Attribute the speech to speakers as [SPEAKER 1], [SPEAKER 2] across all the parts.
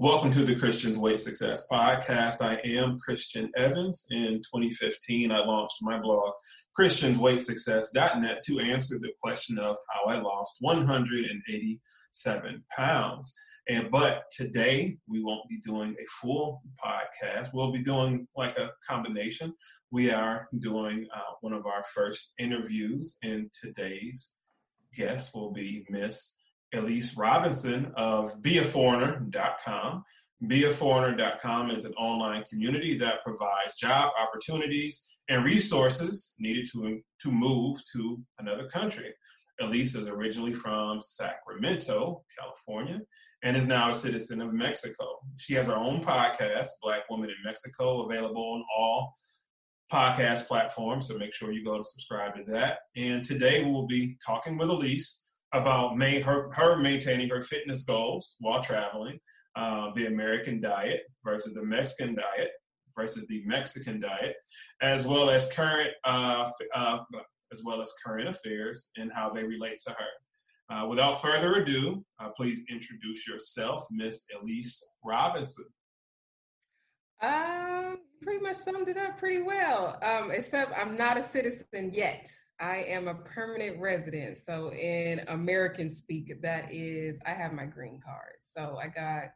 [SPEAKER 1] Welcome to the Christian's Weight Success Podcast. I am Christian Evans. In 2015, I launched my blog, ChristiansWeightSuccess.net, to answer the question of how I lost 187 pounds. And but today we won't be doing a full podcast. We'll be doing like a combination. We are doing uh, one of our first interviews, and today's guest will be Miss Elyse Robinson of BeAForeigner.com. BeAForeigner.com is an online community that provides job opportunities and resources needed to, to move to another country. Elyse is originally from Sacramento, California, and is now a citizen of Mexico. She has her own podcast, Black Woman in Mexico, available on all podcast platforms. So make sure you go to subscribe to that. And today we will be talking with Elyse about her, her maintaining her fitness goals while traveling, uh, the American diet versus the Mexican diet versus the Mexican diet, as well as current uh, uh, as well as current affairs and how they relate to her. Uh, without further ado, uh, please introduce yourself, Miss Elyse Robinson.
[SPEAKER 2] Um, pretty much summed it up pretty well. Um, except I'm not a citizen yet. I am a permanent resident. So in American speak, that is, I have my green card. So I got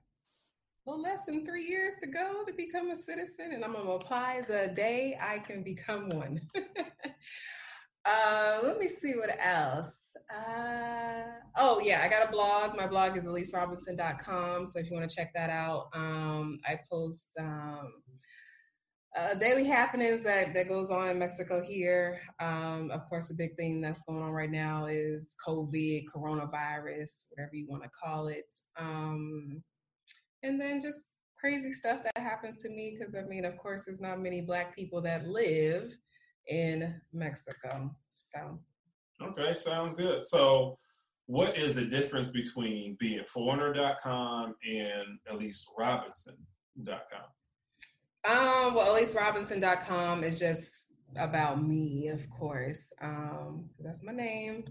[SPEAKER 2] well less than three years to go to become a citizen, and I'm gonna apply the day I can become one. uh, let me see what else. Uh, oh yeah, I got a blog. My blog is elyserobinson.com. So if you want to check that out, um, I post um, uh, daily happenings that that goes on in Mexico here. Um, of course, the big thing that's going on right now is COVID, coronavirus, whatever you want to call it. Um, and then just crazy stuff that happens to me because I mean, of course, there's not many Black people that live in Mexico. So
[SPEAKER 1] Okay, sounds good. So, what is the difference between being beingforeigner.com and ElyseRobinson.com?
[SPEAKER 2] Um, well, ElyseRobinson.com is just about me, of course. Um, that's my name.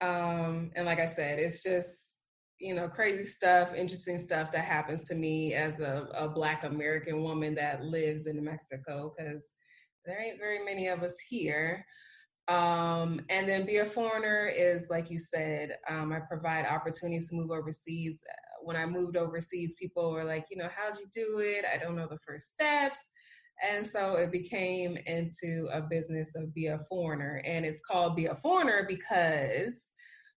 [SPEAKER 2] Um, and like I said, it's just, you know, crazy stuff, interesting stuff that happens to me as a, a Black American woman that lives in Mexico because there ain't very many of us here. Um, and then be a foreigner is like you said, um, I provide opportunities to move overseas. When I moved overseas, people were like, you know, how'd you do it? I don't know the first steps. And so it became into a business of be a foreigner. And it's called be a foreigner because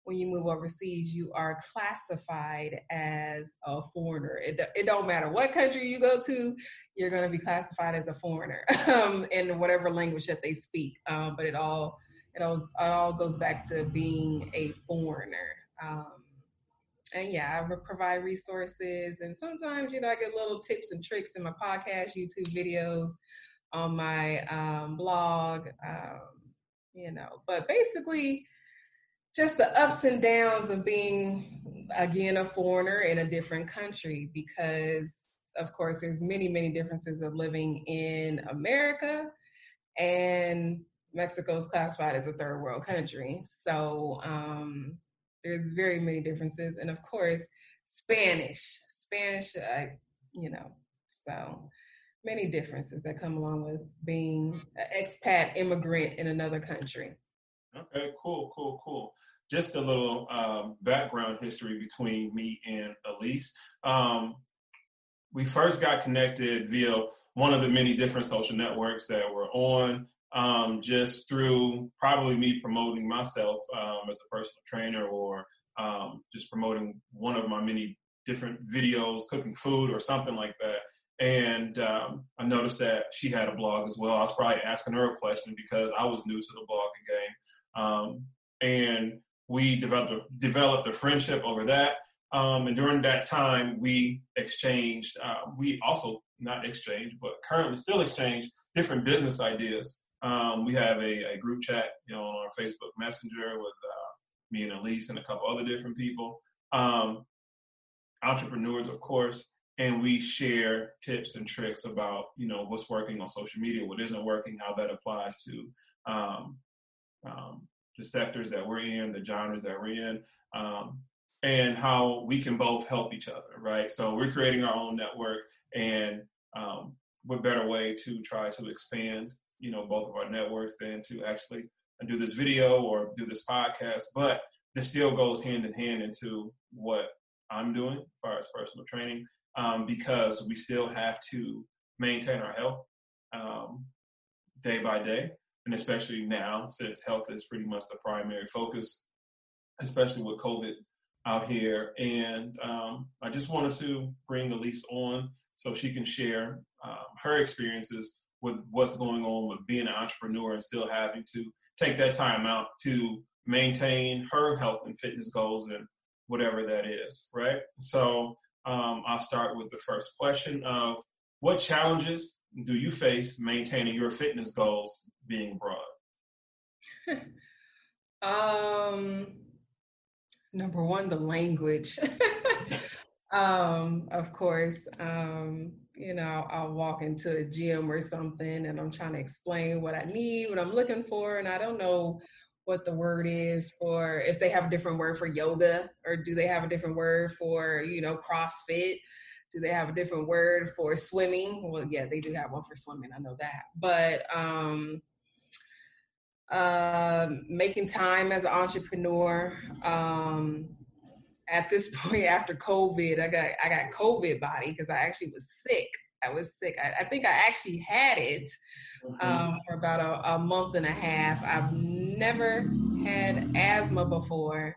[SPEAKER 2] when you move overseas, you are classified as a foreigner. It, it don't matter what country you go to, you're going to be classified as a foreigner um, in whatever language that they speak. Um, but it all it all, it all goes back to being a foreigner. Um, and yeah, I provide resources, and sometimes you know I get little tips and tricks in my podcast, YouTube videos, on my um, blog. Um, you know, but basically just the ups and downs of being again a foreigner in a different country because of course there's many many differences of living in america and mexico is classified as a third world country so um, there's very many differences and of course spanish spanish uh, you know so many differences that come along with being an expat immigrant in another country
[SPEAKER 1] Okay, cool, cool, cool. Just a little um, background history between me and Elyse. Um, we first got connected via one of the many different social networks that we're on, um, just through probably me promoting myself um, as a personal trainer or um, just promoting one of my many different videos, cooking food or something like that. And um, I noticed that she had a blog as well. I was probably asking her a question because I was new to the blogging game. Um, and we developed a, developed a friendship over that. Um, and during that time, we exchanged. Uh, we also not exchanged, but currently still exchange different business ideas. Um, we have a, a, group chat, you know, on our Facebook Messenger with uh, me and Elyse and a couple other different people, um, entrepreneurs, of course, and we share tips and tricks about you know what's working on social media, what isn't working, how that applies to um, um, the sectors that we're in, the genres that we're in. Um, and how we can both help each other, right? So we're creating our own network, and um, what better way to try to expand, you know, both of our networks than to actually do this video or do this podcast? But this still goes hand in hand into what I'm doing as far as personal training, um, because we still have to maintain our health um, day by day, and especially now since health is pretty much the primary focus, especially with COVID out here. And um, I just wanted to bring Elyse on so she can share um, her experiences with what's going on with being an entrepreneur and still having to take that time out to maintain her health and fitness goals and whatever that is, right? So um, I'll start with the first question of what challenges do you face maintaining your fitness goals being broad?
[SPEAKER 2] um, number one, the language. um, of course, um, you know, I'll walk into a gym or something and I'm trying to explain what I need, what I'm looking for, and I don't know what the word is for if they have a different word for yoga or do they have a different word for, you know, CrossFit? Do they have a different word for swimming? Well, yeah, they do have one for swimming. I know that. But um uh, making time as an entrepreneur. Um, at this point, after COVID, I got I got COVID body because I actually was sick. I was sick. I, I think I actually had it mm-hmm. um, for about a, a, month and a half. I've never had asthma before,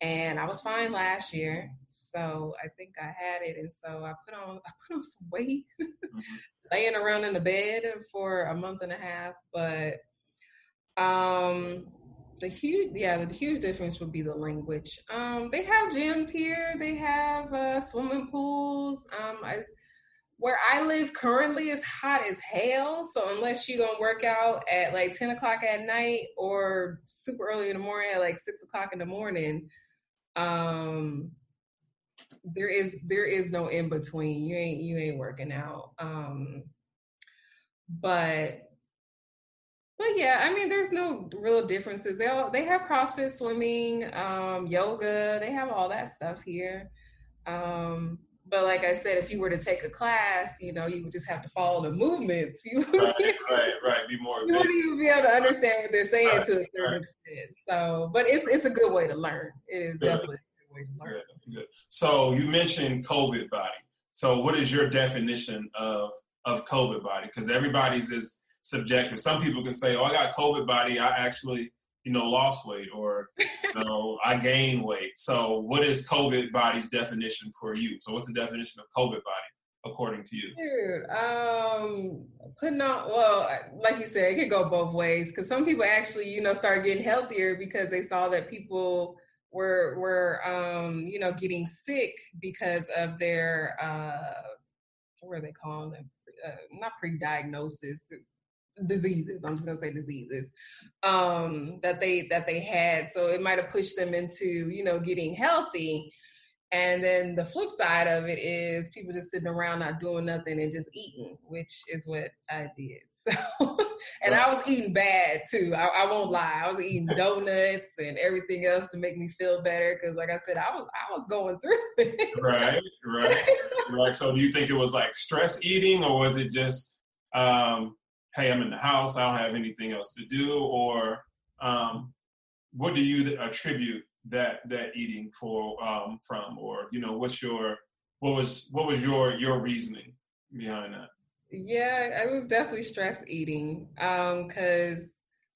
[SPEAKER 2] and I was fine last year. So I think I had it, and so I put on I put on some weight, mm-hmm. laying around in the bed for a month and a half. But um, the huge, yeah, the huge difference would be the language. Um, they have gyms here. They have uh, swimming pools. Um, I, where I live currently is hot as hell. So unless you're gonna work out at like 10 o'clock at night or super early in the morning at like six o'clock in the morning, um, there is there is no in between. You ain't you ain't working out. Um, but but yeah, I mean, there's no real differences. They all they have CrossFit, swimming, um, yoga. They have all that stuff here. Um, but like I said, if you were to take a class, you know, you would just have to follow the movements. You
[SPEAKER 1] right, right, right. Be more.
[SPEAKER 2] You wouldn't even be able to understand what they're saying right, to a certain right. extent. So, but it's it's a good way to learn. It is good. definitely a good way to learn.
[SPEAKER 1] Good, good. So you mentioned COVID body. So what is your definition of of COVID body? Because everybody's is subjective. Some people can say, "Oh, I got COVID body. I actually, you know, lost weight, or you know, I gained weight." So, what is COVID body's definition for you? So, what's the definition of COVID body according to you?
[SPEAKER 2] Dude, um, putting on well, like you said, it could go both ways because some people actually, you know, start getting healthier because they saw that people were were um, you know getting sick because of their uh, what are they calling them? Uh, not pre-diagnosis diseases i'm just going to say diseases um, that they that they had. So it might have pushed them into you know getting healthy. And then the flip side of it is people just sitting around not doing nothing and just eating which is what i did. So and i was eating bad too. I, I won't lie. I was eating donuts and everything else to make me feel better because like i said i was i was going through it.
[SPEAKER 1] Right right. Right so do you think it was like stress eating or was it just um hey, I'm in the house, I don't have anything else to do, or um, what do you attribute that that eating for um, from, or you know, what's your what was what was your your reasoning behind that?
[SPEAKER 2] Yeah, it was definitely stress eating because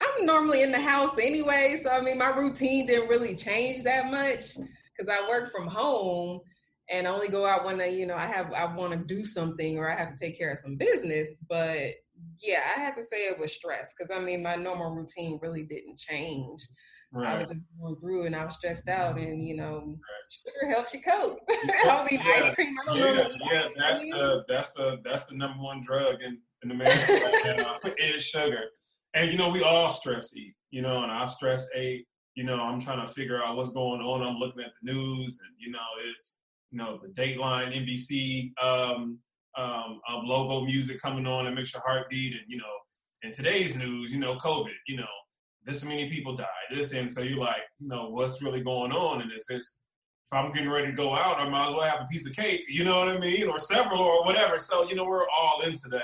[SPEAKER 2] um, I'm normally in the house anyway, so I mean, my routine didn't really change that much because I work from home and I only go out when I, you know, I have I want to do something or I have to take care of some business, but yeah, I had to say it was stress because I mean my normal routine really didn't change. Right. I was just going through and I was stressed out, and you know, right. sugar helps you cope. I was eating yeah. ice cream. I
[SPEAKER 1] yeah, yeah, that's cream. the that's the that's the number one drug in in America right now is sugar. And you know, we all stress eat. You know, and I stress ate. You know, I'm trying to figure out what's going on. I'm looking at the news, and you know, it's you know the Dateline, NBC. Um, um, um, logo music coming on that makes your heart beat. And, you know, in today's news, you know, COVID, you know, this many people died, this. And so you're like, you know, what's really going on? And if it's, if I'm getting ready to go out, I might as well have a piece of cake, you know what I mean, or several or whatever. So you know, we're all into that,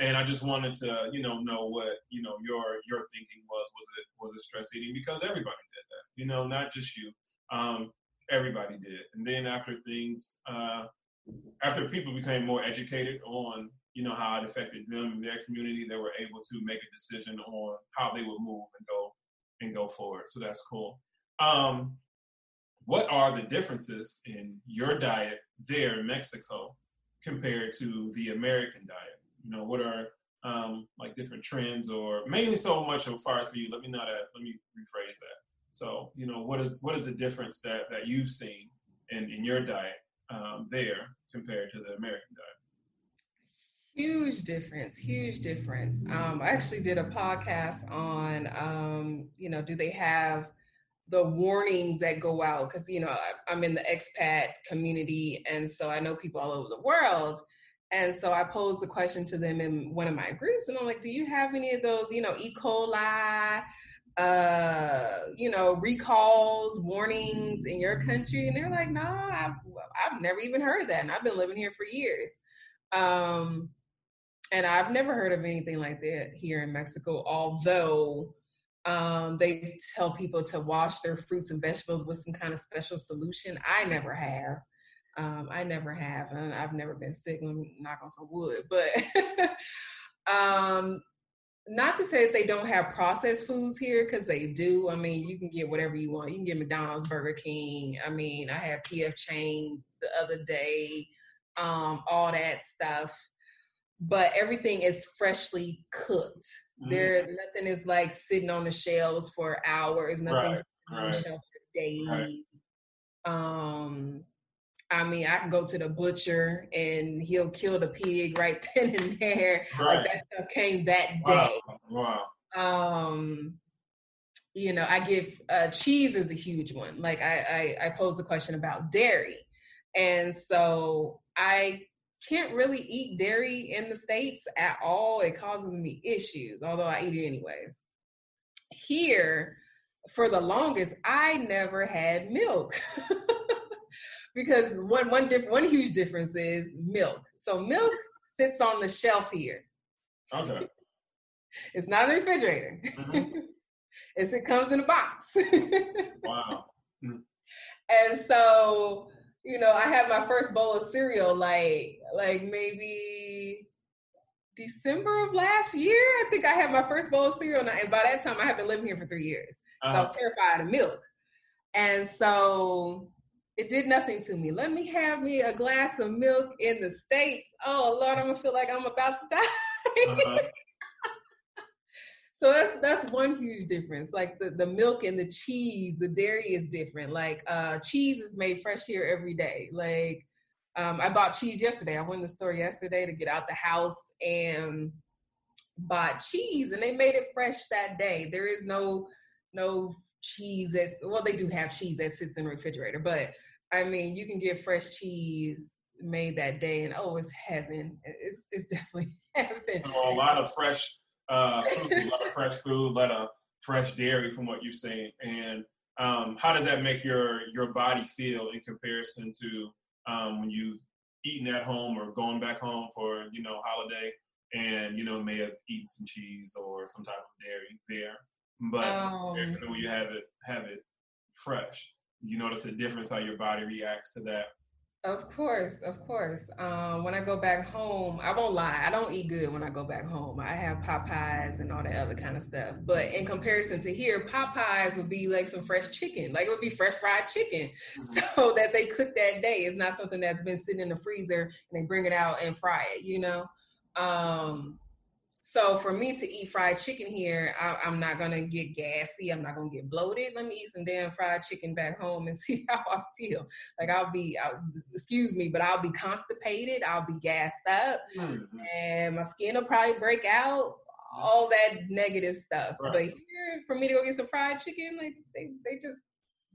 [SPEAKER 1] and I just wanted to you know know what you know your your thinking was. Was it was it stress eating? Because everybody did that, you know, not just you. Um, everybody did, and then after things, uh, after people became more educated on you know how it affected them and their community, they were able to make a decision on how they would move and go and go forward. So that's cool. Um, what are the differences in your diet there in Mexico compared to the American diet? You know, what are um, like different trends, or mainly so much as far as for you? Let me not let me rephrase that. So, you know, what is what is the difference that that you've seen in in your diet um, there compared to the American diet?
[SPEAKER 2] Huge difference, huge difference. Um, I actually did a podcast on, um, you know, do they have the warnings that go out because you know I'm in the expat community, and so I know people all over the world. And so I posed a question to them in one of my groups, and I'm like, "Do you have any of those, you know, E. coli, uh, you know, recalls, warnings in your country?" And they're like, "No, I've, I've never even heard of that, and I've been living here for years." Um, and I've never heard of anything like that here in Mexico, although um, they tell people to wash their fruits and vegetables with some kind of special solution. I never have. Um, I never have, and I've never been sick. Knock on some wood, but um, not to say that they don't have processed foods here because they do. I mean, you can get whatever you want. You can get McDonald's, Burger King. I mean, I had PF Chang the other day. Um, all that stuff but everything is freshly cooked. Mm-hmm. There, nothing is like sitting on the shelves for hours. Nothing's right, on the shelf for days. Right. Um, I mean, I can go to the butcher and he'll kill the pig right then and there. Right. Like that stuff came that day.
[SPEAKER 1] Wow.
[SPEAKER 2] wow. Um, you know, I give uh, cheese is a huge one. Like I, I, I posed a question about dairy, and so I can't really eat dairy in the States at all. It causes me issues, although I eat it anyways. Here, for the longest, I never had milk. because one one diff- one huge difference is milk. So milk sits on the shelf here.
[SPEAKER 1] Okay.
[SPEAKER 2] it's not in the refrigerator. Mm-hmm. it's, it comes in a box.
[SPEAKER 1] wow.
[SPEAKER 2] And so you know, I had my first bowl of cereal like like maybe December of last year. I think I had my first bowl of cereal, and by that time I had been living here for three years. Uh-huh. So I was uh-huh. terrified of milk, and so it did nothing to me. Let me have me a glass of milk in the states. Oh Lord, I'm gonna feel like I'm about to die. Uh-huh. So that's that's one huge difference. Like the, the milk and the cheese, the dairy is different. Like uh, cheese is made fresh here every day. Like um, I bought cheese yesterday. I went to the store yesterday to get out the house and bought cheese, and they made it fresh that day. There is no no cheese that's well, they do have cheese that sits in the refrigerator, but I mean, you can get fresh cheese made that day, and oh, it's heaven. It's it's definitely heaven.
[SPEAKER 1] So a lot of fresh uh, food, a lot of fresh food, a lot of fresh dairy from what you're saying. And um, how does that make your your body feel in comparison to um, when you eating at home or going back home for you know holiday and you know may have eaten some cheese or some type of dairy there, but um, when you have it have it fresh, you notice a difference how your body reacts to that
[SPEAKER 2] of course, of course. Um, when I go back home, I won't lie, I don't eat good when I go back home. I have Popeyes and all that other kind of stuff. But in comparison to here, Popeyes would be like some fresh chicken, like it would be fresh fried chicken, mm-hmm. so that they cook that day. It's not something that's been sitting in the freezer and they bring it out and fry it, you know. Um, so for me to eat fried chicken here, I, am not gonna get gassy. I'm not gonna get bloated. Let me eat some damn fried chicken back home and see how I feel. Like I'll be, I'll, excuse me, but I'll be constipated. I'll be gassed up, mm-hmm. and my skin will probably break out. All that negative stuff. Right. But here, for me to go get some fried chicken, like they, they just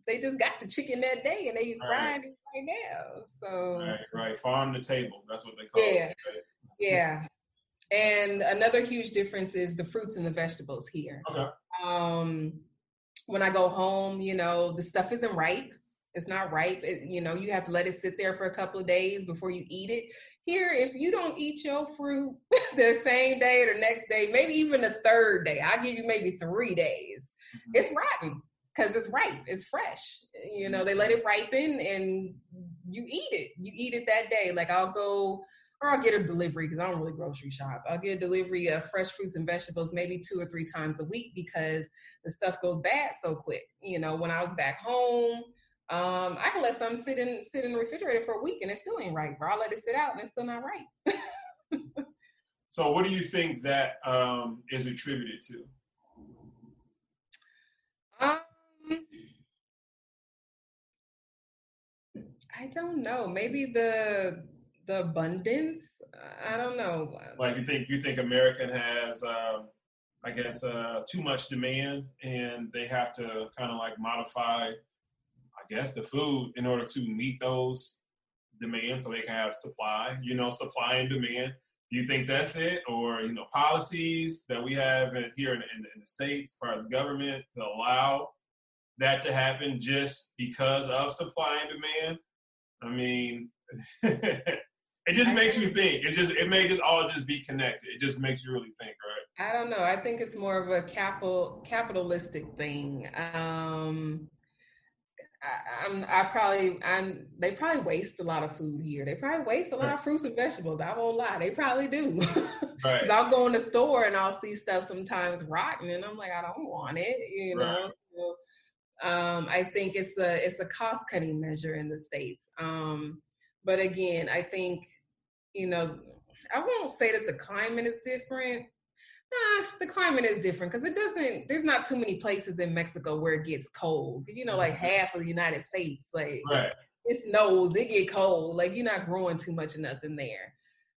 [SPEAKER 2] they just got the chicken that day and they fried it right now. So
[SPEAKER 1] right, right, farm to table. That's what they call
[SPEAKER 2] yeah. it. Yeah, yeah. And another huge difference is the fruits and the vegetables here.
[SPEAKER 1] Okay.
[SPEAKER 2] Um, when I go home, you know, the stuff isn't ripe. it's not ripe. It, you know, you have to let it sit there for a couple of days before you eat it. Here, if you don't eat your fruit the same day or the next day, maybe even the third day, I'll give you maybe three days. Mm-hmm. It's rotten because it's ripe, it's fresh. You know, they let it ripen and you eat it. You eat it that day. Like I'll go or I'll get a delivery because I don't really grocery shop. I'll get a delivery of fresh fruits and vegetables maybe two or three times a week because the stuff goes bad so quick. You know, when I was back home, um, I can let something sit in sit in the refrigerator for a week and it still ain't right, bro. I'll let it sit out and it's still not right.
[SPEAKER 1] so what do you think that um, is attributed to?
[SPEAKER 2] Um, I don't know. Maybe the the abundance. I don't know.
[SPEAKER 1] Like you think you think American has, uh, I guess, uh, too much demand, and they have to kind of like modify, I guess, the food in order to meet those demands, so they can have supply. You know, supply and demand. Do you think that's it, or you know, policies that we have in, here in, in, in the states, as far as government, to allow that to happen just because of supply and demand? I mean, it just makes you think. It just it makes it all just be connected. It just makes you really think, right?
[SPEAKER 2] I don't know. I think it's more of a capital capitalistic thing. Um I, am I probably I'm they probably waste a lot of food here. They probably waste a lot of fruits and vegetables. I won't lie, they probably do. Right. I'll go in the store and I'll see stuff sometimes rotten, and I'm like, I don't want it, you know. Right. So, um, I think it's a it's a cost cutting measure in the states. Um, but again, I think you know, I won't say that the climate is different. Nah, the climate is different because it doesn't. There's not too many places in Mexico where it gets cold. You know, like mm-hmm. half of the United States, like right. it snows, it get cold. Like you're not growing too much of nothing there.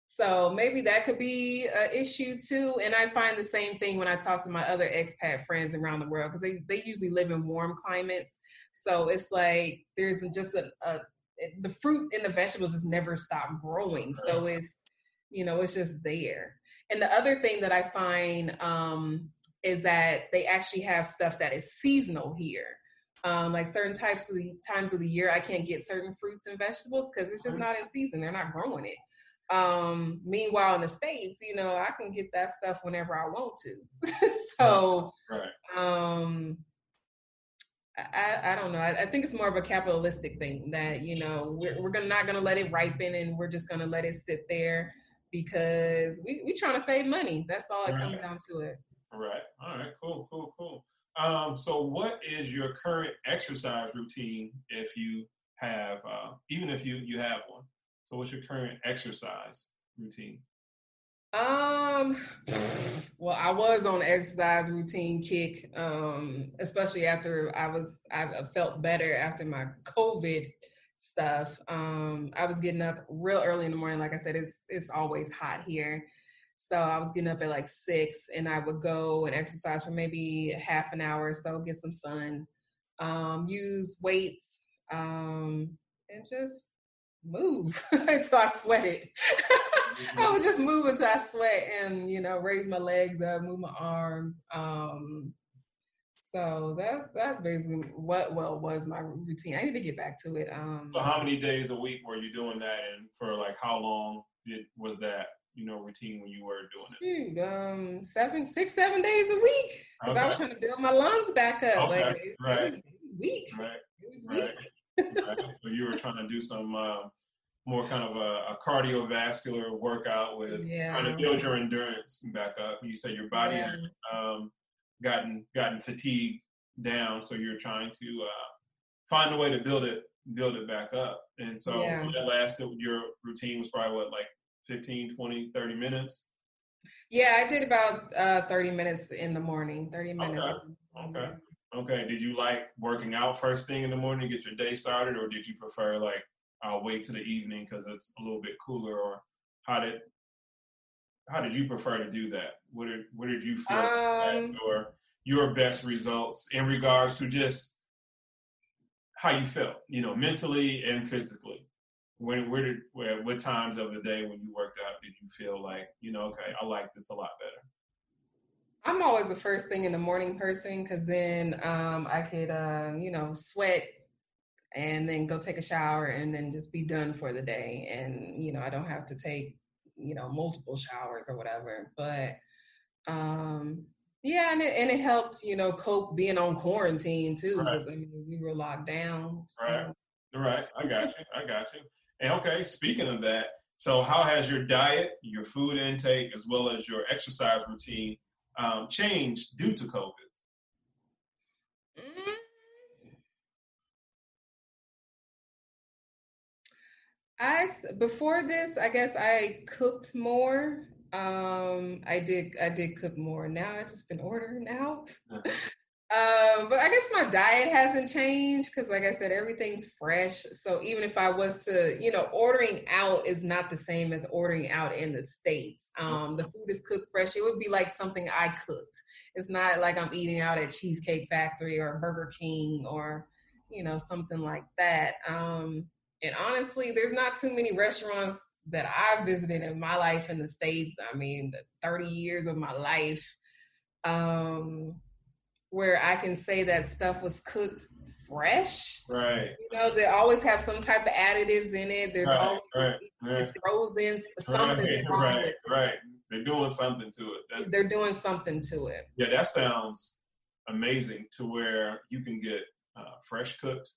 [SPEAKER 2] So maybe that could be an issue too. And I find the same thing when I talk to my other expat friends around the world because they, they usually live in warm climates. So it's like there's just a, a the fruit and the vegetables just never stop growing. So it's, you know, it's just there. And the other thing that I find um, is that they actually have stuff that is seasonal here. Um, like certain types of the times of the year, I can't get certain fruits and vegetables because it's just not in season. They're not growing it. Um, meanwhile, in the states, you know, I can get that stuff whenever I want to. so, right. um, I, I don't know. I, I, think it's more of a capitalistic thing that you know we're we're gonna, not gonna let it ripen and we're just gonna let it sit there because we we trying to save money. That's all it right. comes down to it.
[SPEAKER 1] All right. All right. Cool. Cool. Cool. Um, so, what is your current exercise routine if you have, uh, even if you you have one? So, what's your current exercise routine?
[SPEAKER 2] Um, well, I was on exercise routine kick, um, especially after I was, I felt better after my COVID stuff. Um, I was getting up real early in the morning. Like I said, it's, it's always hot here. So I was getting up at like six and I would go and exercise for maybe half an hour or so, get some sun, um, use weights, um, and just move until I sweated. I would just move until I sweat and you know raise my legs up, move my arms. Um, so that's that's basically what well was my routine. I need to get back to it. Um,
[SPEAKER 1] so how many days a week were you doing that, and for like how long did was that you know routine when you were doing
[SPEAKER 2] it? Dude, um, seven, six, seven days a week because okay. I was trying to build my lungs back up. Okay. Like it, right. It weak.
[SPEAKER 1] Right. It was weak. right. So you were trying to do some. Uh, more kind of a, a cardiovascular workout with yeah. trying to build your endurance back up. You said your body yeah. had um, gotten gotten fatigued down, so you're trying to uh, find a way to build it build it back up. And so, yeah. so that lasted. Your routine was probably what like 15, 20, 30 minutes.
[SPEAKER 2] Yeah, I did about uh, 30 minutes in the morning. 30 minutes.
[SPEAKER 1] Okay. Okay. Okay. Did you like working out first thing in the morning to get your day started, or did you prefer like I'll wait to the evening because it's a little bit cooler, or how did how did you prefer to do that? What did what did you feel um, or your best results in regards to just how you felt, you know, mentally and physically? When where did where, what times of the day when you worked out did you feel like you know okay I like this a lot better?
[SPEAKER 2] I'm always the first thing in the morning person because then um, I could uh, you know sweat and then go take a shower and then just be done for the day. And, you know, I don't have to take, you know, multiple showers or whatever. But um yeah, and it and it helped, you know, cope being on quarantine too, because right. I mean we were locked down.
[SPEAKER 1] So. Right. Right. I got you. I got you. And okay, speaking of that, so how has your diet, your food intake, as well as your exercise routine um, changed due to COVID? Mm-hmm.
[SPEAKER 2] I before this, I guess I cooked more. Um, I did I did cook more. Now I just been ordering out. um, but I guess my diet hasn't changed because, like I said, everything's fresh. So even if I was to, you know, ordering out is not the same as ordering out in the states. Um, the food is cooked fresh. It would be like something I cooked. It's not like I'm eating out at Cheesecake Factory or Burger King or you know something like that. Um, and honestly, there's not too many restaurants that I've visited in my life in the States. I mean, the 30 years of my life, um, where I can say that stuff was cooked fresh.
[SPEAKER 1] Right.
[SPEAKER 2] You know, they always have some type of additives in it. There's right, always right, right. frozen something.
[SPEAKER 1] Right, right, right. They're doing something to it.
[SPEAKER 2] That's, They're doing something to it.
[SPEAKER 1] Yeah, that sounds amazing to where you can get uh, fresh cooked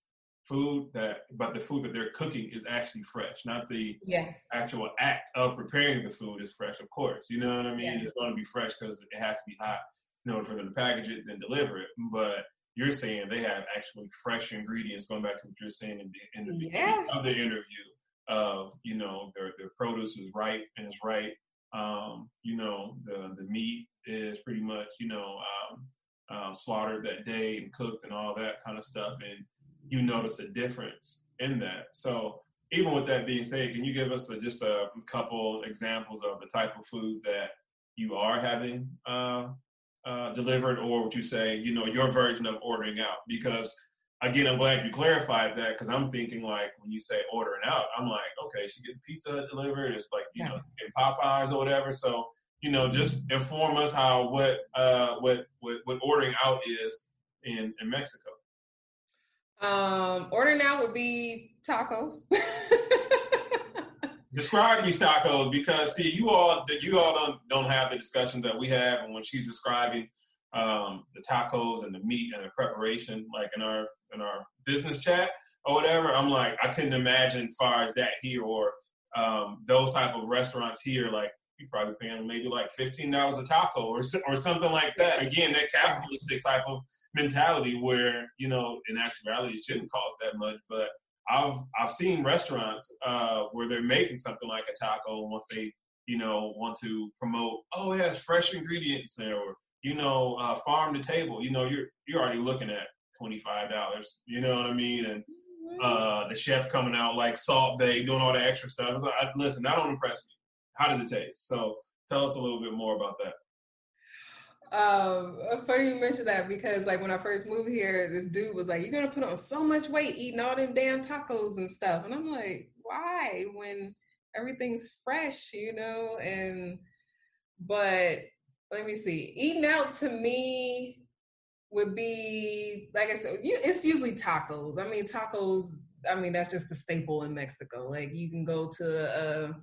[SPEAKER 1] food that but the food that they're cooking is actually fresh not the
[SPEAKER 2] yeah.
[SPEAKER 1] actual act of preparing the food is fresh of course you know what i mean yeah. it's going to be fresh because it has to be hot in order for them to package it then deliver it but you're saying they have actually fresh ingredients going back to what you're saying in the, in the beginning of the interview of you know their, their produce is ripe and it's right um, you know the the meat is pretty much you know um, um, slaughtered that day and cooked and all that kind of stuff and you notice a difference in that. So even with that being said, can you give us a, just a couple examples of the type of foods that you are having uh, uh, delivered, or would you say, you know, your version of ordering out? Because again, I'm glad you clarified that because I'm thinking like when you say ordering out, I'm like, okay, she getting pizza delivered. It's like you yeah. know, in Popeyes or whatever. So you know, just inform us how what uh, what what, what ordering out is in in Mexico.
[SPEAKER 2] Um, ordering out would be tacos.
[SPEAKER 1] Describe these tacos because see, you all you all don't don't have the discussions that we have, and when she's describing um, the tacos and the meat and the preparation, like in our in our business chat or whatever, I'm like, I couldn't imagine far as that here or um, those type of restaurants here, like you probably paying maybe like fifteen dollars a taco or or something like that. Again, that capitalistic type of mentality where you know in actuality it shouldn't cost that much but i've i've seen restaurants uh, where they're making something like a taco once they you know want to promote oh it has fresh ingredients there or you know uh, farm to table you know you're you're already looking at $25 you know what i mean? And uh, the chef coming out like Salt Bae doing all the extra stuff. Like, listen that don't impress me. How does it taste? So tell us a little bit more about that
[SPEAKER 2] um, funny you mentioned that because like when I first moved here, this dude was like, "You're gonna put on so much weight eating all them damn tacos and stuff," and I'm like, "Why? When everything's fresh, you know?" And but let me see, eating out to me would be like I said, it's usually tacos. I mean, tacos. I mean, that's just the staple in Mexico. Like you can go to a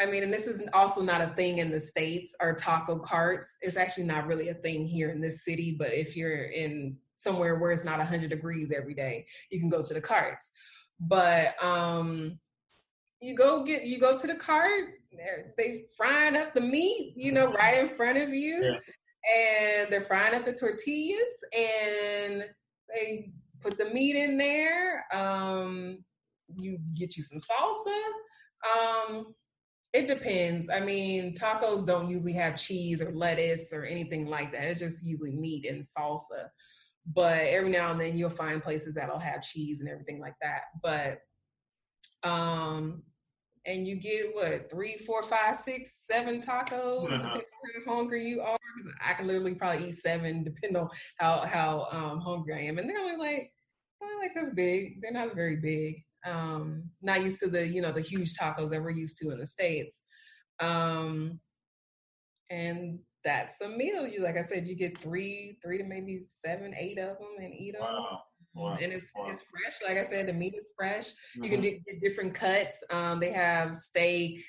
[SPEAKER 2] I mean, and this is also not a thing in the States, our taco carts. It's actually not really a thing here in this city, but if you're in somewhere where it's not 100 degrees every day, you can go to the carts. But um, you go get, you go to the cart, they're, they frying up the meat, you know, right in front of you. Yeah. And they're frying up the tortillas and they put the meat in there. Um, you get you some salsa. Um, it depends. I mean, tacos don't usually have cheese or lettuce or anything like that. It's just usually meat and salsa. But every now and then you'll find places that'll have cheese and everything like that. But um and you get what three, four, five, six, seven tacos, uh-huh. how hungry you are. I can literally probably eat seven, depending on how how um, hungry I am. And they're only like, oh, like this big. They're not very big um, not used to the you know the huge tacos that we're used to in the states um, and that's a meal you like i said you get three three to maybe seven eight of them and eat them wow. Wow. And it's wow. it's fresh. Like I said, the meat is fresh. Mm-hmm. You can mm-hmm. get different cuts. Um, they have steak.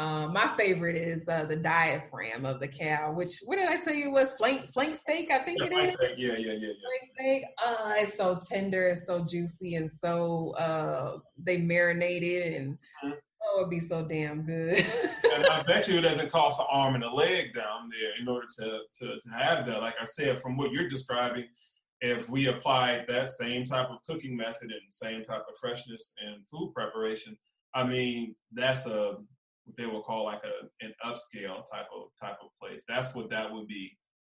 [SPEAKER 2] Um, my favorite is uh, the diaphragm of the cow, which what did I tell you was flank flank steak? I think
[SPEAKER 1] yeah,
[SPEAKER 2] it is.
[SPEAKER 1] Steak. Yeah, yeah, yeah, yeah.
[SPEAKER 2] Flank steak. Uh, it's so tender, it's so juicy, and so uh, they it, and. Mm-hmm. Oh, it'd be so damn good.
[SPEAKER 1] and I bet you it doesn't cost an arm and a leg down there in order to, to, to have that. Like I said, from what you're describing, if we applied that same type of cooking method and same type of freshness and food preparation, I mean, that's a what they will call like a an upscale type of type of place. That's what that would be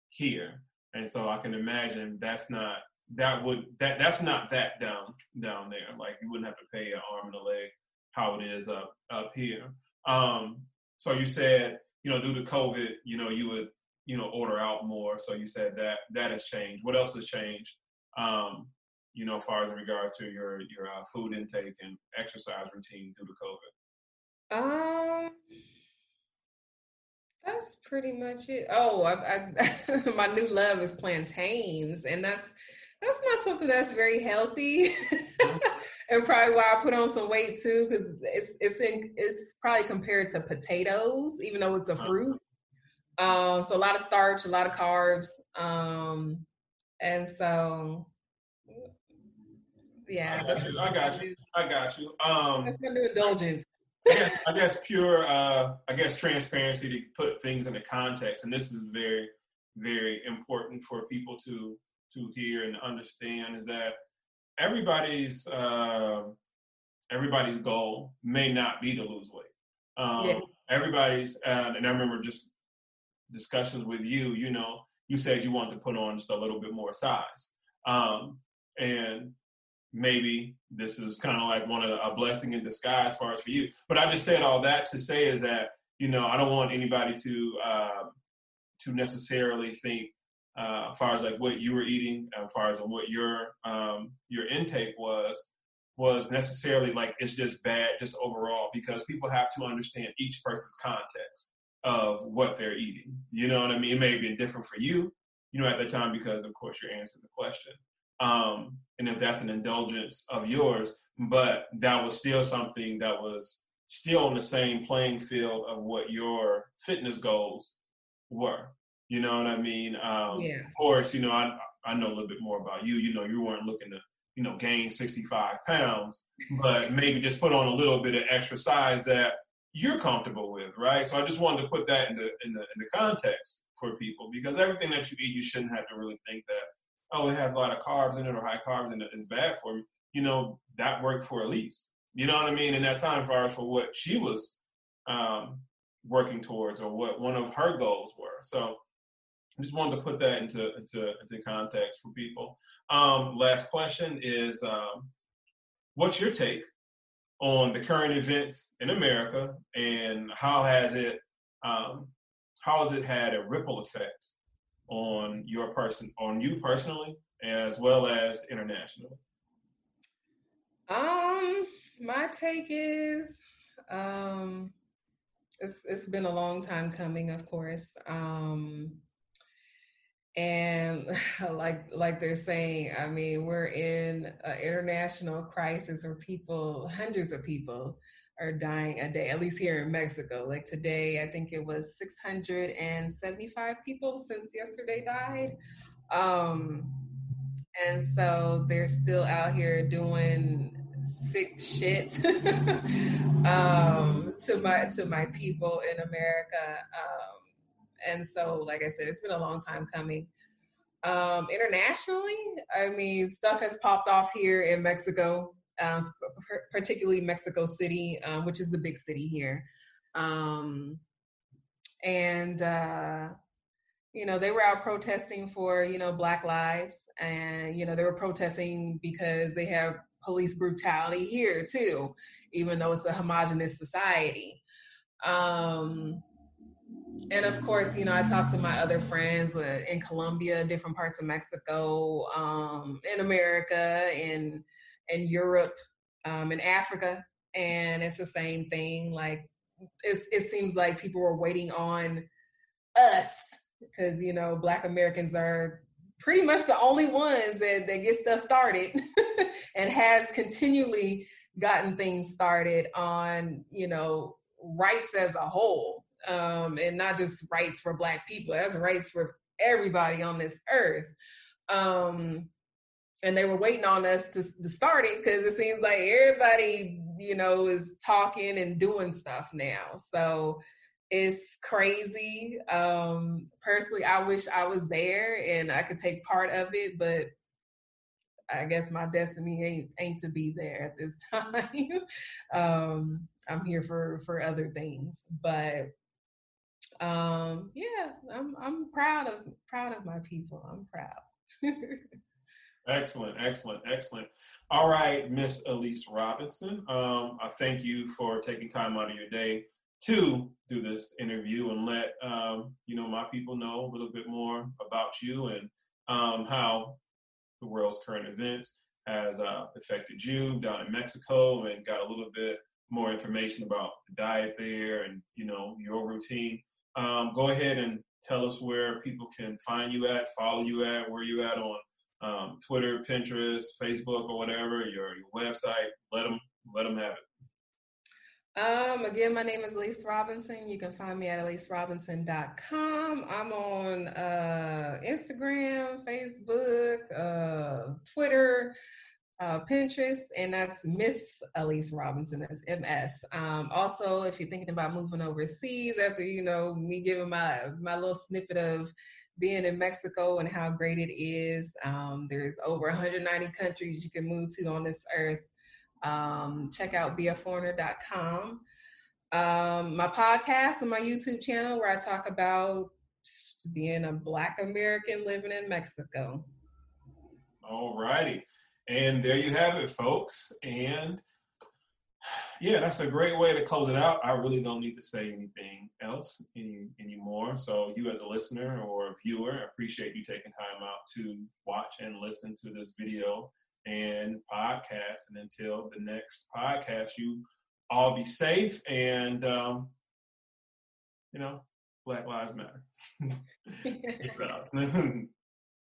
[SPEAKER 1] here. And so I can imagine that's not that would that that's not that down down there. Like you wouldn't have to pay an arm and a leg how it is up up here. Um, so you said you know due to COVID, you know you would you know order out more. So you said that that has changed. What else has changed? Um, you know, as far as in regards to your your uh, food intake and exercise routine due to COVID.
[SPEAKER 2] Um, that's pretty much it. Oh, I, I my new love is plantains, and that's that's not something that's very healthy, and probably why I put on some weight too, because it's it's in, it's probably compared to potatoes, even though it's a uh-huh. fruit. Um, so a lot of starch, a lot of carbs, um, and so yeah.
[SPEAKER 1] I got you. I got you. I got you. Um,
[SPEAKER 2] that's my new indulgence.
[SPEAKER 1] I, guess, I guess pure, uh, I guess transparency to put things into context, and this is very, very important for people to to hear and understand is that everybody's uh, everybody's goal may not be to lose weight. Um, yeah. Everybody's, uh, and I remember just discussions with you. You know, you said you wanted to put on just a little bit more size, um, and maybe this is kind of like one of a blessing in disguise as far as for you. But I just said all that to say is that you know I don't want anybody to uh, to necessarily think uh, as far as like what you were eating, as far as what your um, your intake was was necessarily like it's just bad just overall because people have to understand each person's context of what they're eating. You know what I mean? It may have been different for you, you know, at the time because of course you're answering the question um, and if that's an indulgence of yours, but that was still something that was still on the same playing field of what your fitness goals were. You know what I mean? Um, yeah. Of course, you know, I, I know a little bit more about you. You know, you weren't looking to, you know, gain 65 pounds, but maybe just put on a little bit of extra size that you're comfortable with, right? So I just wanted to put that in the in the in the context for people because everything that you eat, you shouldn't have to really think that oh, it has a lot of carbs in it or high carbs and it's bad for me, you know, that worked for Elyse. You know what I mean? In that time, for for what she was um, working towards or what one of her goals were. So I just wanted to put that into into, into context for people. Um, last question is, um, what's your take on the current events in America and how has it um, how has it had a ripple effect on your person, on you personally, as well as internationally?
[SPEAKER 2] Um, my take is, um, it's it's been a long time coming, of course. Um, and like like they're saying, I mean, we're in an international crisis where people, hundreds of people, are dying a day, at least here in Mexico. Like today, I think it was 675 people since yesterday died. Um, and so they're still out here doing sick shit um, to my to my people in America. Um, and so, like I said, it's been a long time coming. Um, internationally, I mean, stuff has popped off here in Mexico uh, particularly Mexico City, um, which is the big city here. Um, and, uh, you know, they were out protesting for, you know, Black lives. And, you know, they were protesting because they have police brutality here too, even though it's a homogenous society. Um, and of course, you know, I talked to my other friends uh, in Colombia, different parts of Mexico, um, in America, in in Europe, um, in Africa, and it's the same thing. Like it seems like people are waiting on us because you know Black Americans are pretty much the only ones that, that get stuff started and has continually gotten things started on, you know, rights as a whole. Um, and not just rights for black people, that's rights for everybody on this earth. Um, and they were waiting on us to, to start it because it seems like everybody, you know, is talking and doing stuff now. So it's crazy. Um, personally, I wish I was there and I could take part of it, but I guess my destiny ain't ain't to be there at this time. um, I'm here for for other things, but um, yeah, I'm I'm proud of proud of my people. I'm proud.
[SPEAKER 1] excellent, excellent, excellent. All right, Miss Elyse Robinson. Um, I thank you for taking time out of your day to do this interview and let um, you know my people know a little bit more about you and um, how the world's current events has uh, affected you down in Mexico and got a little bit more information about the diet there and you know your routine. Um, go ahead and tell us where people can find you at, follow you at, where you at on um, Twitter, Pinterest, Facebook, or whatever. Your your website. Let them let them have it.
[SPEAKER 2] Um, again, my name is Elyse Robinson. You can find me at elyserobinson.com. I'm on uh, Instagram, Facebook, uh, Twitter, uh, Pinterest, and that's Miss Elyse Robinson. That's MS. Um, also, if you're thinking about moving overseas after, you know, me giving my, my little snippet of being in Mexico and how great it is, um, there's over 190 countries you can move to on this earth. Um, check out beaforeigner.com. Um, my podcast and my YouTube channel where I talk about being a Black American living in Mexico.
[SPEAKER 1] All righty. And there you have it, folks. And yeah, that's a great way to close it out. I really don't need to say anything else any, anymore. So, you as a listener or viewer, I appreciate you taking time out to watch and listen to this video and podcast. And until the next podcast, you all be safe and, um, you know, Black Lives Matter. Peace out.